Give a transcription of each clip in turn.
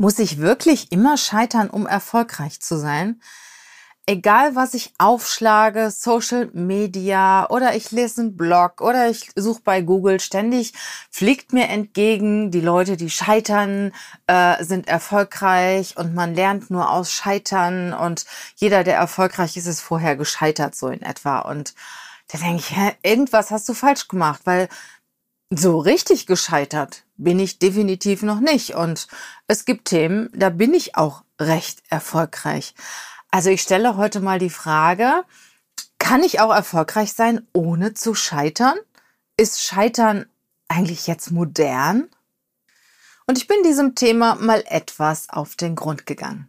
Muss ich wirklich immer scheitern, um erfolgreich zu sein? Egal, was ich aufschlage, Social Media oder ich lese einen Blog oder ich suche bei Google, ständig fliegt mir entgegen, die Leute, die scheitern, äh, sind erfolgreich und man lernt nur aus Scheitern und jeder, der erfolgreich ist, ist vorher gescheitert, so in etwa. Und da denke ich, hä, irgendwas hast du falsch gemacht, weil so richtig gescheitert bin ich definitiv noch nicht. Und es gibt Themen, da bin ich auch recht erfolgreich. Also ich stelle heute mal die Frage, kann ich auch erfolgreich sein, ohne zu scheitern? Ist Scheitern eigentlich jetzt modern? Und ich bin diesem Thema mal etwas auf den Grund gegangen.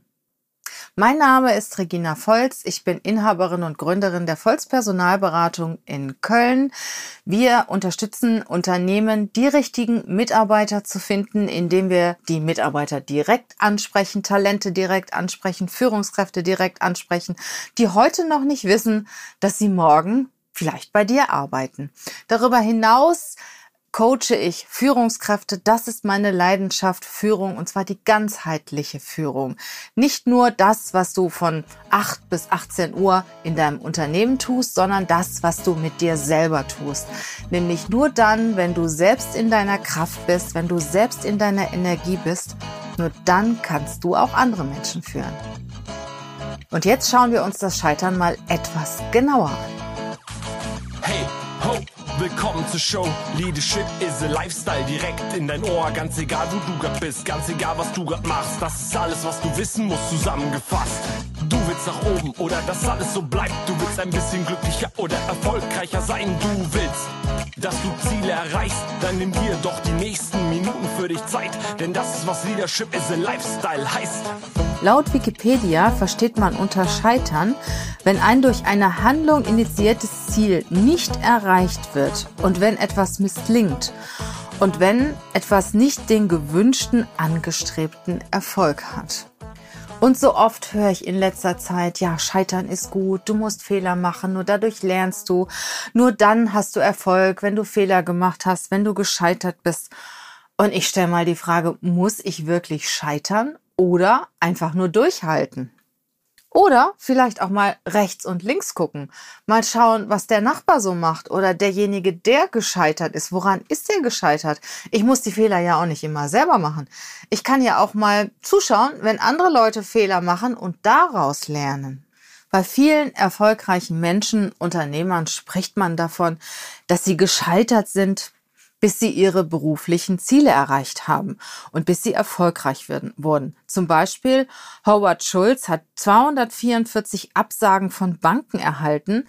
Mein Name ist Regina Volz. Ich bin Inhaberin und Gründerin der Volz Personalberatung in Köln. Wir unterstützen Unternehmen, die richtigen Mitarbeiter zu finden, indem wir die Mitarbeiter direkt ansprechen, Talente direkt ansprechen, Führungskräfte direkt ansprechen, die heute noch nicht wissen, dass sie morgen vielleicht bei dir arbeiten. Darüber hinaus coache ich Führungskräfte. Das ist meine Leidenschaft, Führung, und zwar die ganzheitliche Führung. Nicht nur das, was du von 8 bis 18 Uhr in deinem Unternehmen tust, sondern das, was du mit dir selber tust. Nämlich nur dann, wenn du selbst in deiner Kraft bist, wenn du selbst in deiner Energie bist, nur dann kannst du auch andere Menschen führen. Und jetzt schauen wir uns das Scheitern mal etwas genauer an. Willkommen zur Show. Leadership is a Lifestyle direkt in dein Ohr. Ganz egal, wo du grad bist, ganz egal, was du grad machst. Das ist alles, was du wissen musst, zusammengefasst. Du willst nach oben oder dass alles so bleibt. Du willst ein bisschen glücklicher oder erfolgreicher sein. Du willst, dass du Ziele erreichst. Dann nimm dir doch die nächsten Minuten für dich Zeit. Denn das ist, was Leadership is a Lifestyle heißt. Laut Wikipedia versteht man unter Scheitern, wenn ein durch eine Handlung initiiertes Ziel nicht erreicht wird und wenn etwas misslingt und wenn etwas nicht den gewünschten, angestrebten Erfolg hat. Und so oft höre ich in letzter Zeit, ja, Scheitern ist gut, du musst Fehler machen, nur dadurch lernst du, nur dann hast du Erfolg, wenn du Fehler gemacht hast, wenn du gescheitert bist. Und ich stelle mal die Frage, muss ich wirklich scheitern oder einfach nur durchhalten. Oder vielleicht auch mal rechts und links gucken. Mal schauen, was der Nachbar so macht oder derjenige, der gescheitert ist. Woran ist der gescheitert? Ich muss die Fehler ja auch nicht immer selber machen. Ich kann ja auch mal zuschauen, wenn andere Leute Fehler machen und daraus lernen. Bei vielen erfolgreichen Menschen, Unternehmern spricht man davon, dass sie gescheitert sind, bis sie ihre beruflichen Ziele erreicht haben und bis sie erfolgreich werden, wurden. Zum Beispiel Howard Schulz hat 244 Absagen von Banken erhalten,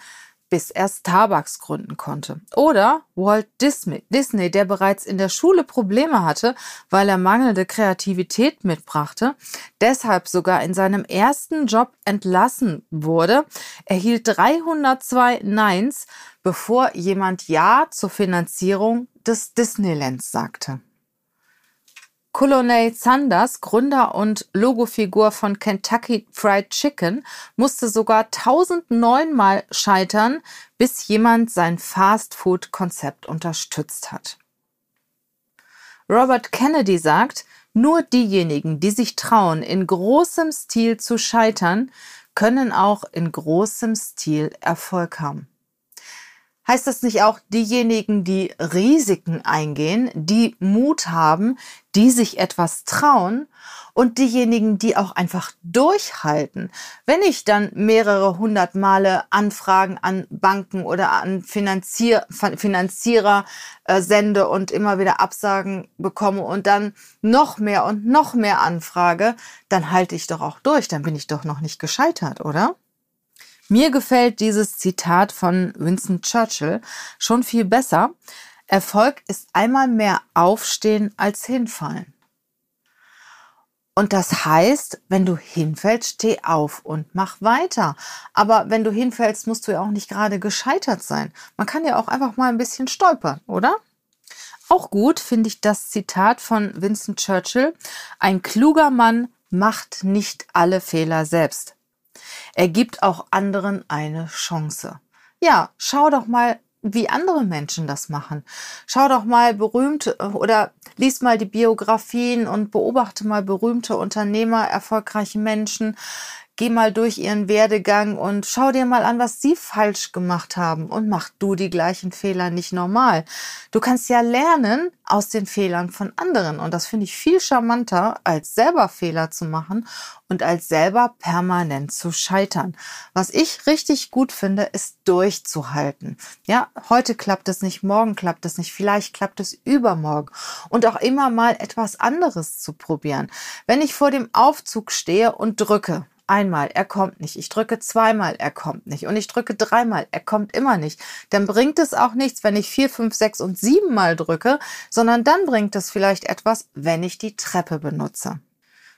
bis er Starbucks gründen konnte. Oder Walt Disney, Disney, der bereits in der Schule Probleme hatte, weil er mangelnde Kreativität mitbrachte, deshalb sogar in seinem ersten Job entlassen wurde, erhielt 302 Neins, bevor jemand Ja zur Finanzierung des Disneylands sagte. Colonel Sanders, Gründer und Logofigur von Kentucky Fried Chicken, musste sogar 1009 Mal scheitern, bis jemand sein Fast-Food-Konzept unterstützt hat. Robert Kennedy sagt, nur diejenigen, die sich trauen, in großem Stil zu scheitern, können auch in großem Stil Erfolg haben heißt das nicht auch diejenigen, die Risiken eingehen, die Mut haben, die sich etwas trauen und diejenigen, die auch einfach durchhalten. Wenn ich dann mehrere hundert Male Anfragen an Banken oder an Finanzier Finanzierer äh, sende und immer wieder Absagen bekomme und dann noch mehr und noch mehr anfrage, dann halte ich doch auch durch, dann bin ich doch noch nicht gescheitert, oder? Mir gefällt dieses Zitat von Winston Churchill schon viel besser. Erfolg ist einmal mehr aufstehen als hinfallen. Und das heißt, wenn du hinfällst, steh auf und mach weiter. Aber wenn du hinfällst, musst du ja auch nicht gerade gescheitert sein. Man kann ja auch einfach mal ein bisschen stolpern, oder? Auch gut finde ich das Zitat von Winston Churchill. Ein kluger Mann macht nicht alle Fehler selbst. Er gibt auch anderen eine Chance. Ja, schau doch mal wie andere Menschen das machen. Schau doch mal berühmte oder lies mal die Biografien und beobachte mal berühmte Unternehmer, erfolgreiche Menschen, Geh mal durch ihren Werdegang und schau dir mal an, was sie falsch gemacht haben und mach du die gleichen Fehler nicht normal. Du kannst ja lernen aus den Fehlern von anderen und das finde ich viel charmanter, als selber Fehler zu machen und als selber permanent zu scheitern. Was ich richtig gut finde, ist durchzuhalten. Ja, heute klappt es nicht, morgen klappt es nicht, vielleicht klappt es übermorgen und auch immer mal etwas anderes zu probieren. Wenn ich vor dem Aufzug stehe und drücke, einmal, er kommt nicht. Ich drücke zweimal, er kommt nicht. Und ich drücke dreimal, er kommt immer nicht. Dann bringt es auch nichts, wenn ich vier, fünf, sechs und sieben Mal drücke, sondern dann bringt es vielleicht etwas, wenn ich die Treppe benutze.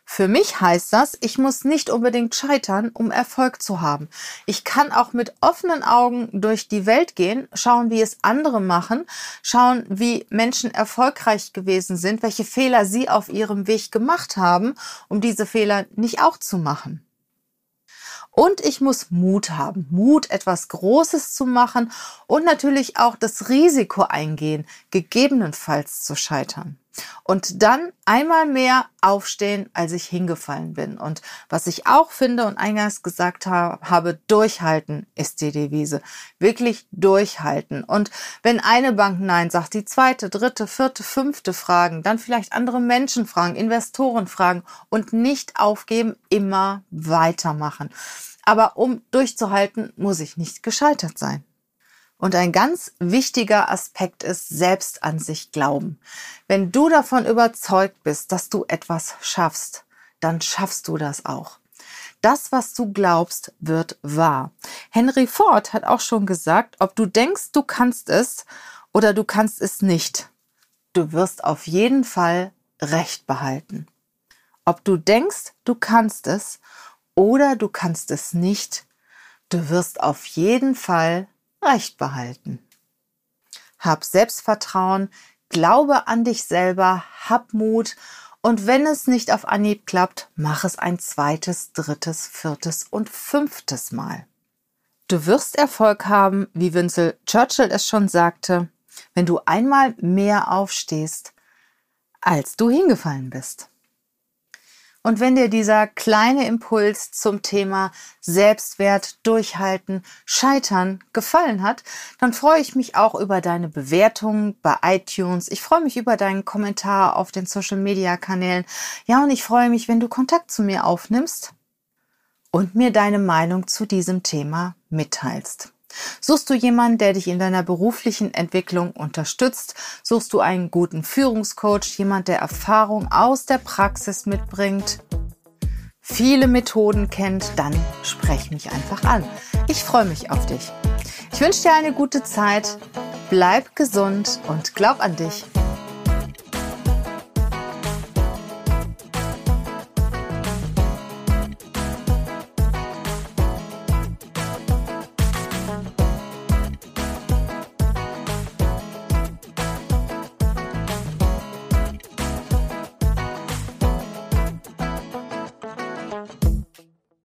Für mich heißt das, ich muss nicht unbedingt scheitern, um Erfolg zu haben. Ich kann auch mit offenen Augen durch die Welt gehen, schauen, wie es andere machen, schauen, wie Menschen erfolgreich gewesen sind, welche Fehler sie auf ihrem Weg gemacht haben, um diese Fehler nicht auch zu machen. Und ich muss Mut haben, Mut, etwas Großes zu machen und natürlich auch das Risiko eingehen, gegebenenfalls zu scheitern. Und dann einmal mehr aufstehen, als ich hingefallen bin. Und was ich auch finde und eingangs gesagt habe, durchhalten ist die Devise. Wirklich durchhalten. Und wenn eine Bank Nein sagt, die zweite, dritte, vierte, fünfte fragen, dann vielleicht andere Menschen fragen, Investoren fragen und nicht aufgeben, immer weitermachen. Aber um durchzuhalten, muss ich nicht gescheitert sein. Und ein ganz wichtiger Aspekt ist selbst an sich glauben. Wenn du davon überzeugt bist, dass du etwas schaffst, dann schaffst du das auch. Das, was du glaubst, wird wahr. Henry Ford hat auch schon gesagt, ob du denkst, du kannst es oder du kannst es nicht. Du wirst auf jeden Fall Recht behalten. Ob du denkst, du kannst es oder du kannst es nicht, du wirst auf jeden Fall Recht behalten. Hab Selbstvertrauen, glaube an dich selber, hab Mut und wenn es nicht auf Anhieb klappt, mach es ein zweites, drittes, viertes und fünftes Mal. Du wirst Erfolg haben, wie Winston Churchill es schon sagte, wenn du einmal mehr aufstehst, als du hingefallen bist. Und wenn dir dieser kleine Impuls zum Thema Selbstwert, Durchhalten, Scheitern gefallen hat, dann freue ich mich auch über deine Bewertungen bei iTunes. Ich freue mich über deinen Kommentar auf den Social Media Kanälen. Ja, und ich freue mich, wenn du Kontakt zu mir aufnimmst und mir deine Meinung zu diesem Thema mitteilst. Suchst du jemanden, der dich in deiner beruflichen Entwicklung unterstützt? Suchst du einen guten Führungscoach, jemand, der Erfahrung aus der Praxis mitbringt? Viele Methoden kennt, dann sprech mich einfach an. Ich freue mich auf dich. Ich wünsche dir eine gute Zeit, bleib gesund und glaub an dich.